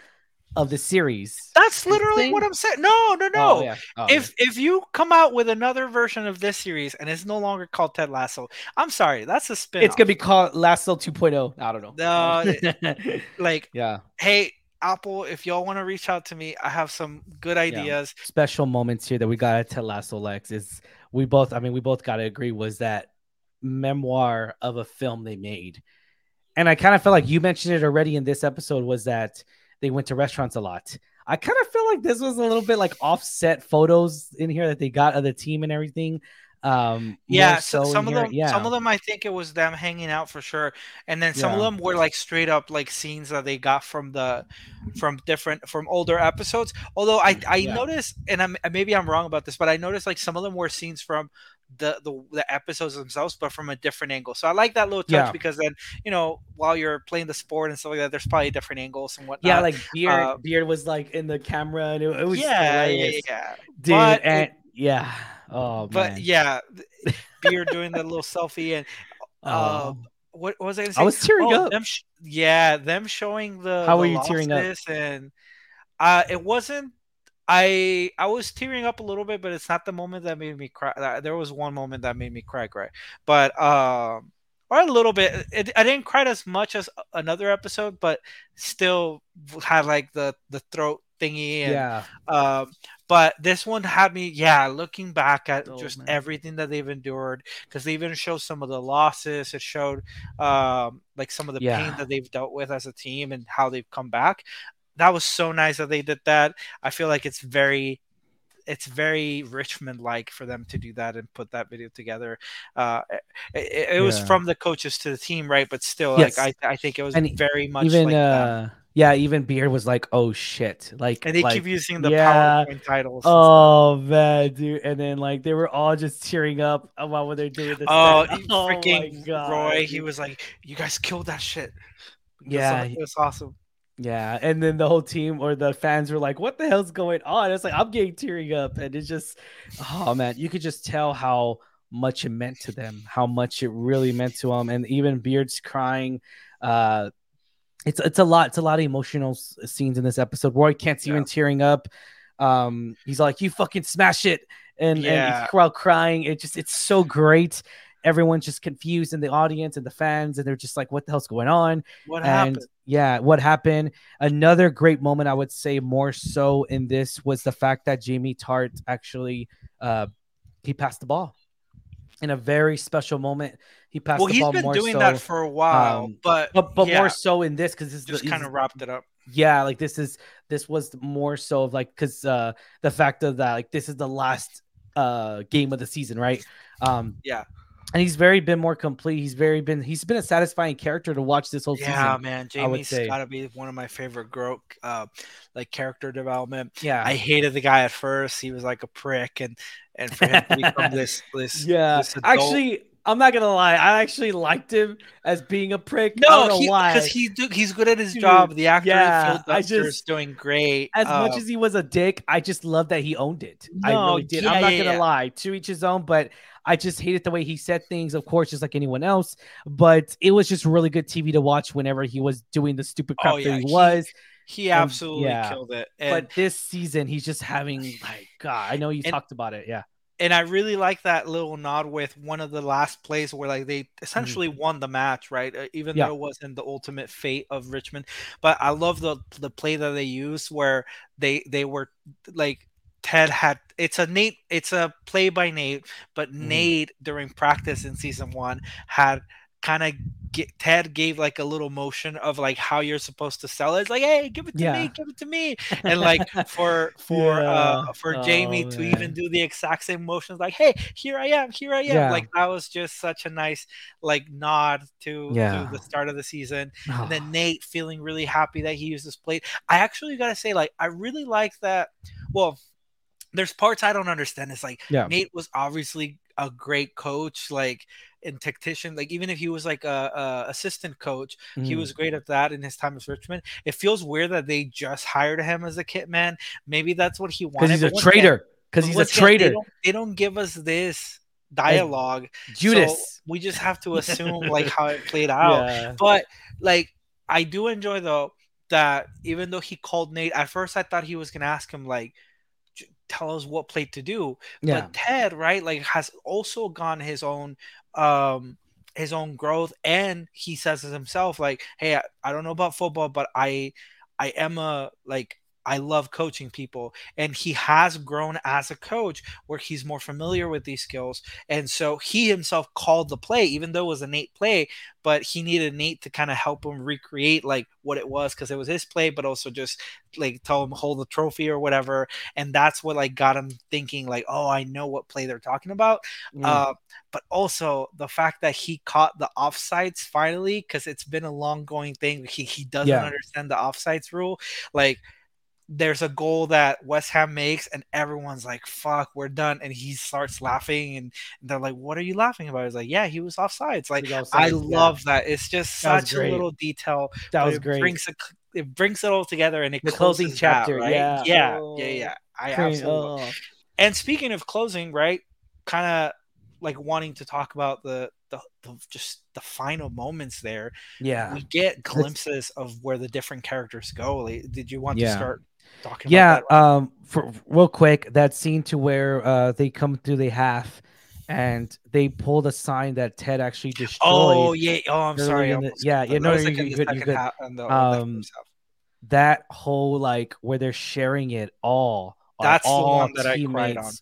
of the series. That's literally what i'm saying. No no no. Oh, yeah. Oh, if if you come out with another version of this series and it's no longer called ted lasso i'm sorry that's a spin it's gonna be called lasso 2.0 i don't know. No, like yeah. hey apple if y'all want to reach out to me i have some good ideas. Special moments here that we got at Ted Lasso Lex is we both I mean we both got to agree was that memoir of a film they made. And I kind of felt like you mentioned it already in this episode was that they went to restaurants a lot. I kind of feel like this was a little bit like offset photos in here that they got of the team and everything. Um yeah so, so some of here. them yeah. some of them i think it was them hanging out for sure and then some of them were like straight up like scenes that they got from the from different from older episodes although i i Yeah. noticed and i'm maybe i'm wrong about this but i noticed like some of them were scenes from the, the the episodes themselves but from a different angle so i like that little touch Yeah. because then you know while you're playing the sport and stuff like that there's probably different angles and whatnot yeah, like Beard uh, Beard was like in the camera and it, it was yeah, yeah, hilarious. yeah. dude But it- and yeah. Oh But man. yeah, Beard doing that little selfie and uh, Oh. what, what was I gonna say? I was tearing Oh, up. Them sh- yeah, them showing the How the were you tearing up? And uh, it wasn't. I I was tearing up a little bit, but it's not the moment that made me cry. Uh, There was one moment that made me cry, cry, but um, or a little bit. It, I didn't cry as much as another episode, but still had like the the throat thingy and yeah. um, but this one had me, yeah, looking back at Oh, just man. everything that they've endured, because they even showed some of the losses. It showed um, like some of the pain that they've dealt with as a team and how they've come back. That was so nice that they did that. I feel like it's very it's very Richmond like for them to do that and put that video together. Uh, it, it was Yeah. from the coaches to the team, right? But still, Yes. like I, I think it was And very much even like that. uh yeah, even Beard was like, "Oh shit!" Like, And they like, keep using the yeah. PowerPoint titles. Oh man, dude! And then like they were all just tearing up about what they're doing. This Oh, Oh, freaking God, Roy! He was like, "You guys killed that shit." It Yeah, it was awesome. Yeah, and then the whole team or the fans were like, "What the hell's going on?" It's like I'm getting tearing up, and it's just, oh man, you could just tell how much it meant to them, how much it really meant to them, and even Beard's crying. Uh, it's it's a lot, it's a lot of emotional s- scenes in this episode. Roy can't see even Yeah. tearing up. Um, he's like, "You fucking smash it," and and Yeah. crowd crying. It just it's so great. Everyone's just confused in the audience and the fans, and they're just like, "What the hell's going on?" What and happened? yeah, what happened? Another great moment, I would say, more so in this was the fact that Jamie Tartt actually uh he passed the ball in a very special moment. He passed Well, the he's ball been more doing so, that for a while, um, but but but yeah, more so in this because this just kind of wrapped it up. yeah, like this is this was more so of like because uh the fact of that like this is the last uh game of the season, right? Um Yeah. And he's very been more complete. He's very been he's been a satisfying character to watch this whole Yeah, season. Yeah, man, Jamie's got to be one of my favorite growth, uh, like character development. Yeah, I hated the guy at first; he was like a prick, and and for him to become this this Yeah, this adult- actually, I'm not gonna lie. I actually liked him as being a prick. No, know he why. because he do, he's good at his Dude, job. The actor yeah, I Dunster is just- doing great. as much Uh, as he was a dick, I just love that he owned it. I No, really did. yeah, I'm not yeah, gonna yeah. lie. To each his own, but I just hated the way he said things. Of course, just like anyone else. But it was just really good TV to watch whenever he was doing the stupid crap Oh, that he was. he and- absolutely yeah. killed it. And, but this season, he's just having like God. I know you And- talked about it. Yeah, and I really like that little nod with one of the last plays where like they essentially won the match, right? Uh, even Mm-hmm. Yeah. though it wasn't the ultimate fate of Richmond, but I love the the play that they used where they they were like Ted had it's a Nate it's a play by Nate, but Mhm. Nate during practice in season one had kind of get Ted gave like a little motion of like how you're supposed to sell it. It's like, hey, give it to Yeah. me, give it to me. And like for for Yeah. uh for Oh, Jamie to even do the exact same motions, like, hey, here I am, here I am. Yeah. Like that was just such a nice like nod to, to the start of the season. Oh, And then Nate feeling really happy that he used this plate. I actually gotta say, like, I really like that. Well, there's parts I don't understand. It's like Yeah. Nate was obviously a great coach, like and tactician. Like even if he was like a, a assistant coach, he mm. was great at that in his time as Richmond. It feels weird that they just hired him as a kit man. Maybe that's what he wanted. because he's a but once again- traitor. Because he's a again, They traitor. don't, they don't give us this dialogue. so Judas. we just have to assume like how it played out. Yeah. But like I do enjoy though that even though he called Nate at first, I thought he was gonna ask him like, "J- tell us what play to do. Yeah. But Ted, right, like has also gone his own um his own growth and he says it himself like hey I, I don't know about football but i i am a like I love coaching people. And he has grown as a coach where he's more familiar with these skills. And so he himself called the play, even though it was a Nate play, but he needed Nate to kind of help him recreate like what it was because it was his play, but also just like tell him hold the trophy or whatever. And that's what like got him thinking, like, oh, I know what play they're talking about. Mm. Uh, but also the fact that he caught the offsides finally, because it's been a long going thing. He he doesn't Yeah. understand the offsides rule. Like there's a goal that West Ham makes, and everyone's like, "Fuck, we're done," and he starts laughing, and they're like, "What are you laughing about?" He's like, "Yeah, he was offsides." Like He was I yeah. love that. It's just That such a little detail. that was it great. Brings a, it brings it all together, and it The closing chapter, right? yeah. yeah, Oh, yeah, yeah. I absolutely. Oh. And speaking of closing, right? Kind of like wanting to talk about the, the the just the final moments there. Yeah. We get glimpses of where the different characters go. Like, did you want Yeah. to start talking yeah um for real quick that scene to where uh they come through the half and they pull the sign that ted actually destroyed Oh yeah. Oh, I'm sorry. The- yeah, yeah, that no, you're like in good, you're good. the- Um, that whole like where they're sharing it all That's the all one that I cried on.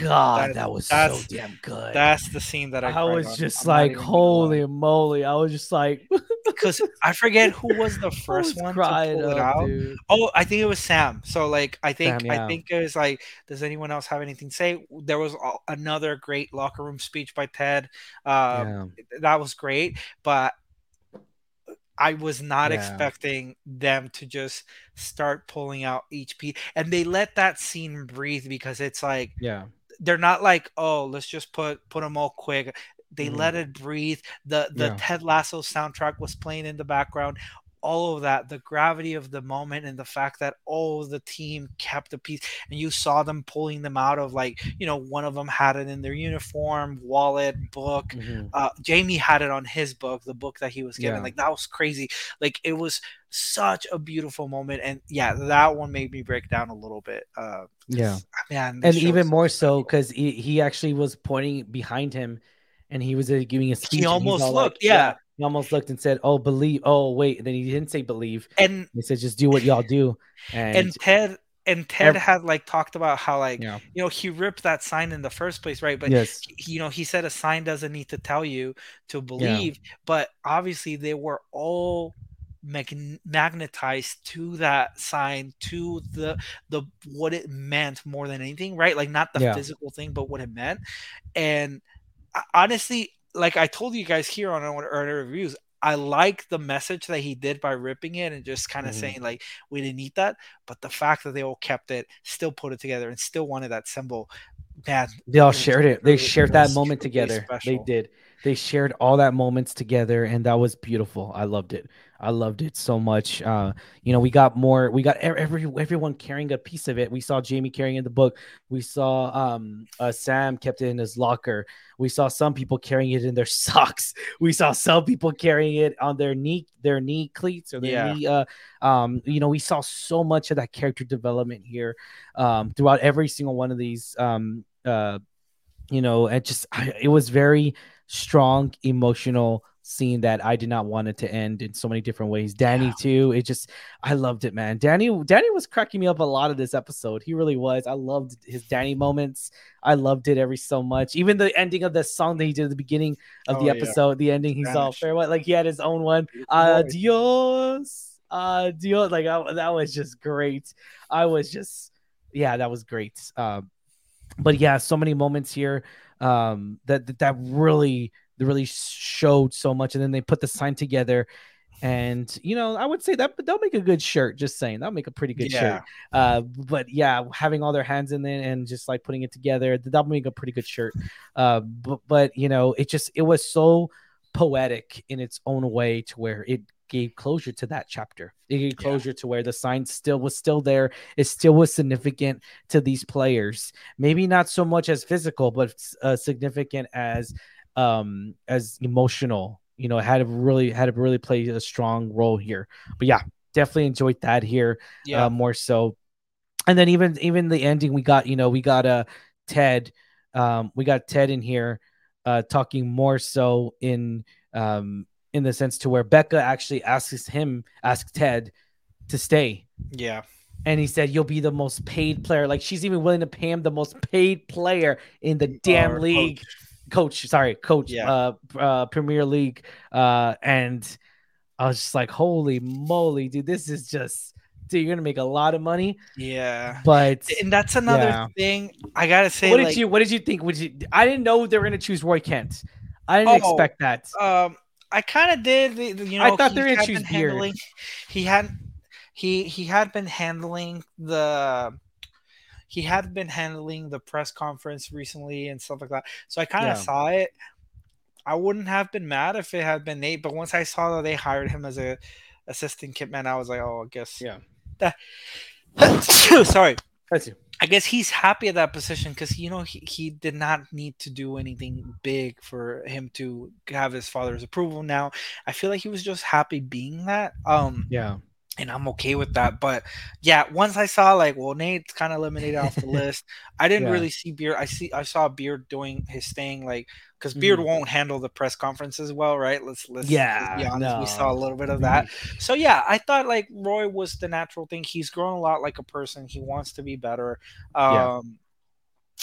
god That- that, was so damn good That's the scene that I. I, was on. just I'm like even gonna lie. holy moly i was just like because I forget who was the first was one to pull it out. dude. Oh, I think it was Sam. So like I think Sam, yeah. I think it was like does anyone else have anything to say? There was another great locker room speech by Ted. Um yeah. that was great, but I was not Yeah. expecting them to just start pulling out each piece, and they let that scene breathe because it's like Yeah. they're not like, oh, let's just put put them all quick. They Mhm. let it breathe. The the Yeah. Ted Lasso soundtrack was playing in the background. All of that, the gravity of the moment, and the fact that all the team kept the piece, and you saw them pulling them out of like, you know, one of them had it in their uniform, wallet, book. Mhm. Uh, Jamie had it on his book, the book that he was given. Yeah. Like that was crazy. Like it was such a beautiful moment, and yeah, that one made me break down a little bit. Uh, Yeah. man, and even more so because he, he actually was pointing behind him and he was uh, giving a speech. he's almost all like- looked, yeah. He almost looked and said, Oh, believe. Oh, wait. And then he didn't say believe. and He said, Just do what y'all do. And, and Ted and Ted had like talked about how like yeah. you know he ripped that sign in the first place, right? But yes. he- you know he said a sign doesn't need to tell you to believe, but obviously they were all mag- magnetized to that sign to the the what it meant more than anything right like not the Yeah. physical thing but what it meant and honestly like i told you guys here on our earlier reviews i like the message that he did by ripping it and just kind of Mhm. saying like we didn't need that but the fact that they all kept it still put it together and still wanted that symbol man They all shared it. They shared it that moment together. They did. They shared all that moments together, and that was beautiful. I loved it. I loved it so much. Uh, you know, we got more. We got every everyone carrying a piece of it. We saw Jamie carrying in the book. We saw um uh, Sam kept it in his locker. We saw some people carrying it in their socks. We saw some people carrying it on their knee their knee cleats or their Yeah. knee. Uh, um, you know, we saw so much of that character development here um, throughout every single one of these. Um, uh, you know, it just I, it was very strong, emotional scene that I did not want it to end in so many different ways. Dani Yeah. too. It just I loved it, man. Dani Dani was cracking me up a lot of this episode. He really was. I loved his Dani moments. I loved it every so much. Even the ending of the song that he did at the beginning of the Oh, yeah. episode, the ending, he's all Spanish. farewell. Like he had his own one. Adios. Adios. Like I, that was just great. I was just yeah, that was great. Um, but yeah, so many moments here um, that that- that really that really showed so much, and then they put the sign together. And you know, I would say that they'll make a good shirt. Just saying, that'll make a pretty good Yeah. shirt. Uh, but yeah, having all their hands in there and just like putting it together, that'll make a pretty good shirt. Uh, but but you know, it just it was so poetic in its own way to where it gave closure to that chapter. It gave Yeah. closure to where the sign still was still there. It still was significant to these players. Maybe not so much as physical, but uh, significant as um as emotional. You know, had to really had to really play a strong role here. But yeah, definitely enjoyed that here yeah uh, more so. And then even even the ending, we got you know we got uh Ted, um we got Ted in here, uh talking more so in um in the sense to where Becca actually asks him asks Ted to stay, yeah and he said you'll be the most paid player. Like she's even willing to pay him the most paid player in the damn Or league coach. Coach sorry coach Yeah. uh, uh premier league uh and i was just like holy moly dude this is just dude you're gonna make a lot of money yeah but and that's another Yeah. thing i gotta say what did like, you what did you think would you i didn't know they were gonna choose roy kent i didn't Oh, expect that Um, I kind of did. You know, I thought they were gonna choose Beard. He had, he he had been handling the. He had been handling the press conference recently and stuff like that. So I kind of Yeah. saw it. I wouldn't have been mad if it had been Nate, but once I saw that they hired him as a assistant kitman, I was like, oh, I guess. Yeah. That, sorry. That's you. I guess he's happy at that position because you know he, he did not need to do anything big for him to have his father's approval. Now I feel like he was just happy being that. Um, yeah and I'm okay with that. But yeah, once I saw like, well, Nate's kind of eliminated off the list. I didn't Yeah. really see Beard. I see I saw Beard doing his thing, like because Beard Mhm. won't handle the press conferences well, right? Let's let's, let's Yeah, be honest. We saw a little bit of that. So yeah, I thought like Roy was the natural thing. He's grown a lot like a person. He wants to be better. Um Yeah.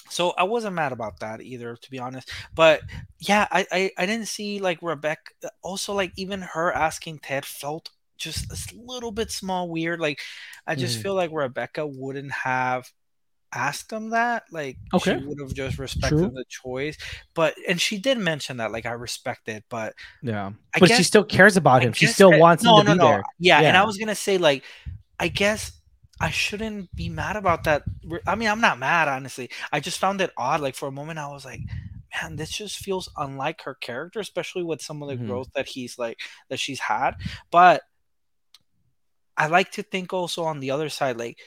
so I wasn't mad about that either, to be honest. But yeah, I, I, I didn't see like Rebecca also like even her asking Ted felt just a little bit small weird. Like I just Mhm. feel like Rebecca wouldn't have asked him that. Like Okay. she would have just respected True. the choice. But and she did mention that, like I respect it, but Yeah. I But she still cares about I him. She still I- wants no, him to no, be no. there. Yeah, and I was gonna say like, I guess I shouldn't be mad about that. I mean, I'm not mad honestly. I just found it odd. Like for a moment, I was like, man, this just feels unlike her character, especially with some of the Mhm. growth that he's like that she's had. But I like to think also on the other side, like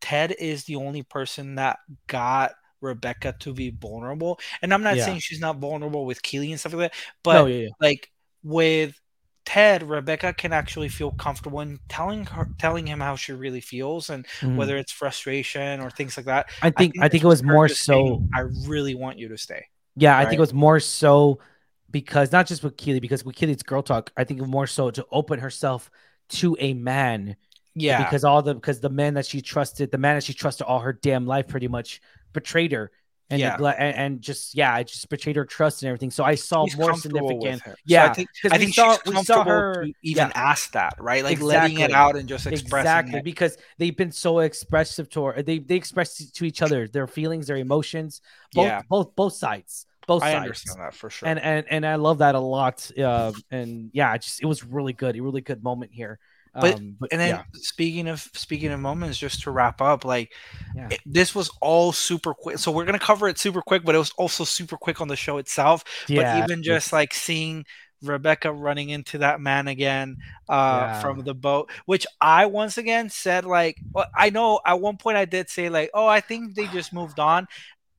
Ted is the only person that got Rebecca to be vulnerable. And I'm not Yeah. saying she's not vulnerable with Keeley and stuff like that, but No, yeah, yeah. like with Ted, Rebecca can actually feel comfortable in telling her telling him how she really feels and Mhm. whether it's frustration or things like that. I think I think this it was more just saying, so I really want you to stay. Yeah, I think it was more so because not just with Keeley, because with Keeley it's girl talk. I think more so to open herself to a man. Yeah. Because all the because the man that she trusted, the man that she trusted all her damn life, pretty much betrayed her. And, Yeah. negle- and, and just yeah, I just betrayed her trust and everything. So I saw He's more significant. her. So Yeah, I think I we think saw- we saw her- even yeah. ask that, right? Like letting it out and just expressing exactly it. because they've been so expressive to her. They they express to each other their feelings, their emotions, both Yeah. both both sides, both I sides. understand that for sure. and and and I love that a lot. Uh, and yeah, it just it was really good, a really good moment here. But- um, but and then yeah, speaking of speaking of moments, just to wrap up, like Yeah. it- this was all super quick. So we're gonna cover it super quick, but it was also super quick on the show itself. yeah, but even just like seeing Rebecca running into that man again uh Yeah. from the boat, which I once again said like well, I know at one point I did say like, oh, I think they just moved on.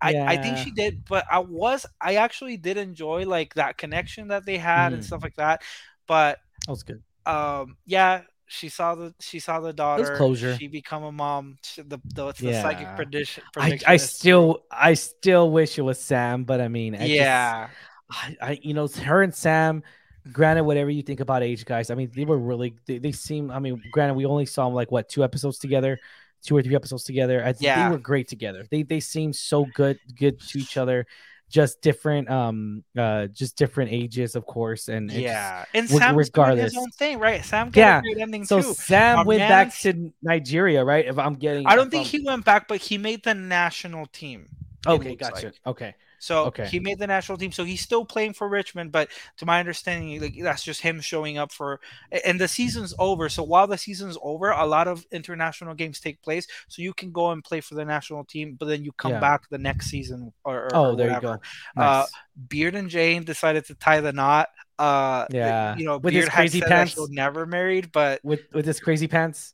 I, I think she did, but I was I actually did enjoy like that connection that they had and Mhm. stuff like that. But that was good. um yeah she saw the she saw the daughter closure. she become a mom she- the the, the psychic Yeah. prediction, I, I still I still wish it was Sam, but I mean, I just- yeah I, I you know her and Sam. Granted, whatever you think about age, guys, I mean, they were really they, they seem. I mean, granted, we only saw them like what two episodes together, two or three episodes together. I think Yeah. they were great together. They they seem so good good to each other. Just different, um, uh, just different ages, of course, and yeah and reg- Sam's doing his own thing right Sam got Yeah, a great ending So too Sam Our went back to Nigeria, right? If I'm getting, I don't think I'm- he went back but he made the national team Okay, gotcha. like. Okay, So Okay. he made the national team. So he's still playing for Richmond, but to my understanding, like that's just him showing up for. And the season's over. So while the season's over, a lot of international games take place. So you can go and play for the national team, but then you come Yeah. back the next season. Or, or Oh, there whatever. you go. Uh, Beard and Jane decided to tie the knot. Uh, Yeah. you know, With his Beard crazy said that pants? never married, but with with his crazy pants.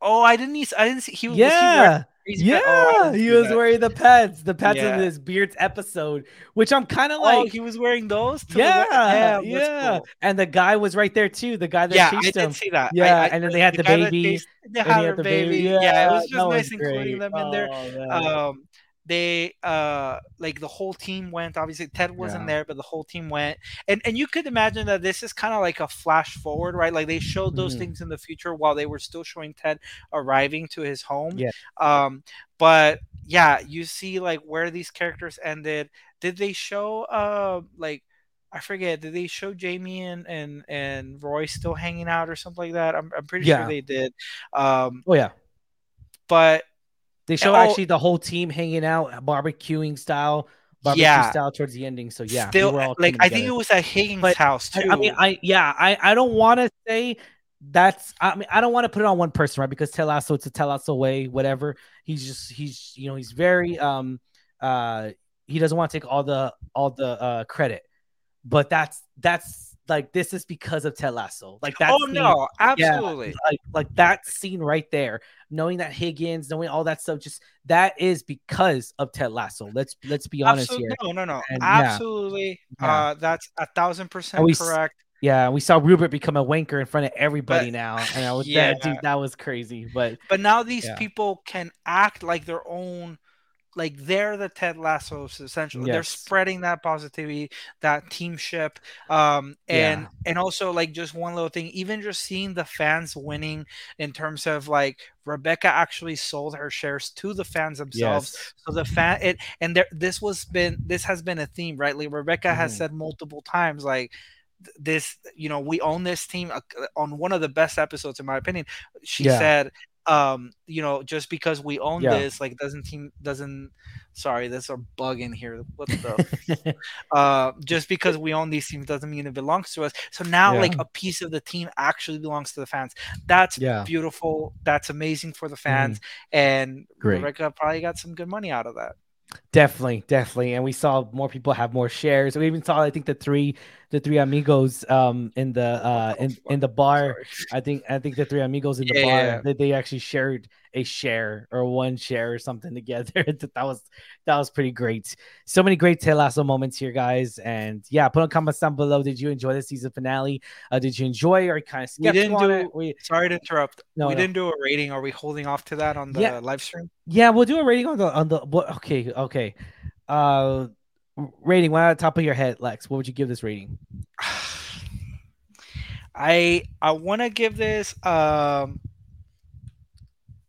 oh, I didn't. I didn't see. He was. was he wearing Yeah? Oh, I yeah. didn't he was that. wearing the pants, the pants Yeah. in this Beards episode, which I'm kind of like. oh, he was wearing those. To the yeah, wet- Damn, that's yeah. cool. And the guy was right there too. The guy that yeah, I chased did him. see that. Yeah, I- and then they had the that baby, chased- They had had the baby. baby. Yeah, it was just nice including great. them in there. Oh. Um, they uh like the whole team went. Obviously, Ted wasn't Yeah. there, but the whole team went. And and you could imagine that this is kind of like a flash forward, right? Like they showed those Mhm. things in the future while they were still showing Ted arriving to his home. Yeah. Um, but yeah, you see like where these characters ended. Did they show uh like I forget. Did they show Jamie and and and Roy still hanging out or something like that? I'm I'm pretty Yeah. sure they did. Um, oh yeah. but They show Oh. actually the whole team hanging out, barbecuing style, barbecue Yeah. style towards the ending. So yeah, we still were all like I think it was at Higgins' But house too. I, I mean, I yeah, I I don't want to say that's. I mean, I don't want to put it on one person, right? Because Ted Lasso, it's a Ted Lasso way, whatever. He's just he's you know he's very um uh he doesn't want to take all the all the uh credit, but that's that's like this is because of Ted Lasso. Like that. oh no, absolutely. like like that scene right there, knowing that Higgins, knowing all that stuff, just that is because of Ted Lasso. Let's let's be honest Absolutely. here. No, no, no. And. Absolutely. Yeah. Uh, that's a thousand percent we correct. Yeah, we saw Rupert become a wanker in front of everybody But- now, and I was Yeah. that dude. That was crazy, but But now these Yeah. people can act like their own, like they're the Ted Lassos essentially. They're spreading that positivity, that teamship, um, and Yeah. and also like just one little thing, even just seeing the fans winning in terms of like Rebecca actually sold her shares to the fans themselves. yes, So the fan it and there this was been this has been a theme, right? Like Rebecca has Mhm. said multiple times, like this, you know, we own this team. Uh, On one of the best episodes, in my opinion, she Yeah. said, um, you know, just because we own Yeah. this, like doesn't team doesn't sorry, there's a bug in here. What the uh just because we own these teams doesn't mean it belongs to us. So now Yeah. like a piece of the team actually belongs to the fans. That's Yeah. Beautiful. That's amazing for the fans. And Great. Rebecca probably got some good money out of that. Definitely, definitely, and we saw more people have more shares. We even saw, I think, the three, the three amigos, um, in the uh, in in the bar. Sorry. I think, I think the three amigos in the Yeah, bar, yeah, yeah. They, they actually shared a share or one share or something together. that was that was pretty great. So many great Ted Lasso moments here, guys. And yeah, put on comments down below. Did you enjoy the season finale? Uh, did you enjoy or kind of We didn't do- it? We, Sorry to interrupt. no, we no. didn't do a rating. Are we holding off to that on the Yeah. live stream? Yeah, we'll do a rating on the on the what okay, okay. Uh rating at the top of your head, Lex. What would you give this rating? I I want to give this um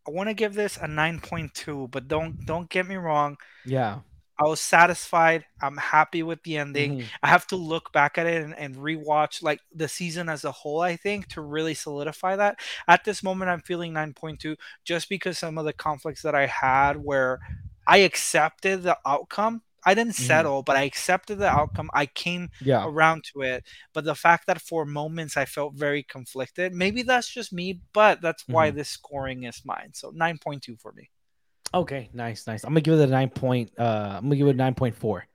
I want to give this a 9.2, but don't don't get me wrong. Yeah. I was satisfied. I'm happy with the ending. Mhm. I have to look back at it and, and rewatch like the season as a whole, I think, to really solidify that. At this moment, I'm feeling 9.2 just because some of the conflicts that I had where I accepted the outcome. I didn't Mhm. settle, but I accepted the outcome. I came Yeah. around to it. But the fact that for moments I felt very conflicted, maybe that's just me, but that's why Mm-hmm. this scoring is mine. So 9.2 for me. Okay, nice, nice. I'm gonna give it a nine point uh I'm gonna give it a nine point four.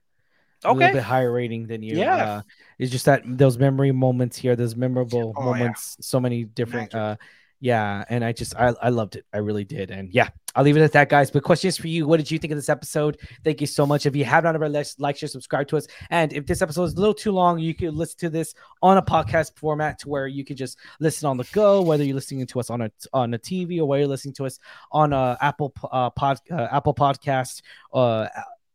A little bit higher rating than you. Yeah. Uh, it's just that those memory moments here, those memorable Oh, yeah. moments, so many different Magic. uh yeah, and I just I, I loved it. I really did. And yeah, I'll leave it at that, guys. But questions for you. What did you think of this episode? Thank you so much. If you have not already, like, share, subscribe to us. And if this episode is a little too long, you can listen to this on a podcast format to where you can just listen on the go, whether you're listening to us on a on a TV or whether you're listening to us on a Apple uh, pod uh, Apple Podcast uh,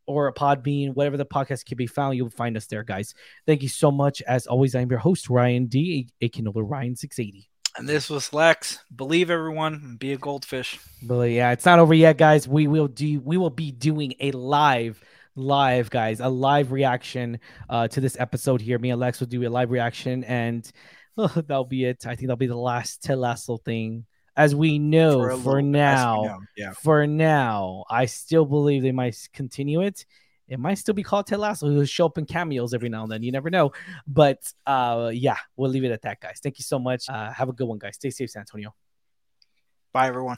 or a Podbean, whatever the podcast can be found, you'll find us there, guys. Thank you so much. As always, I'm your host Ryan D, a Canola Ryan 680. And this was Lex. Believe everyone be a goldfish. But yeah, it's not over yet, guys. We will do we will be doing a live live guys a live reaction uh to this episode here me and lex will do a live reaction and oh, that'll be it i think that'll be the last Ted Lasso thing as we know for, little we now know. Yeah. for now i still believe they might continue it it might still be called Ted Lasso. He'll show up in cameos every now and then. You never know. But uh, yeah, we'll leave it at that, guys. Thank you so much. Uh, have a good one, guys. Stay safe, San Antonio. Bye everyone.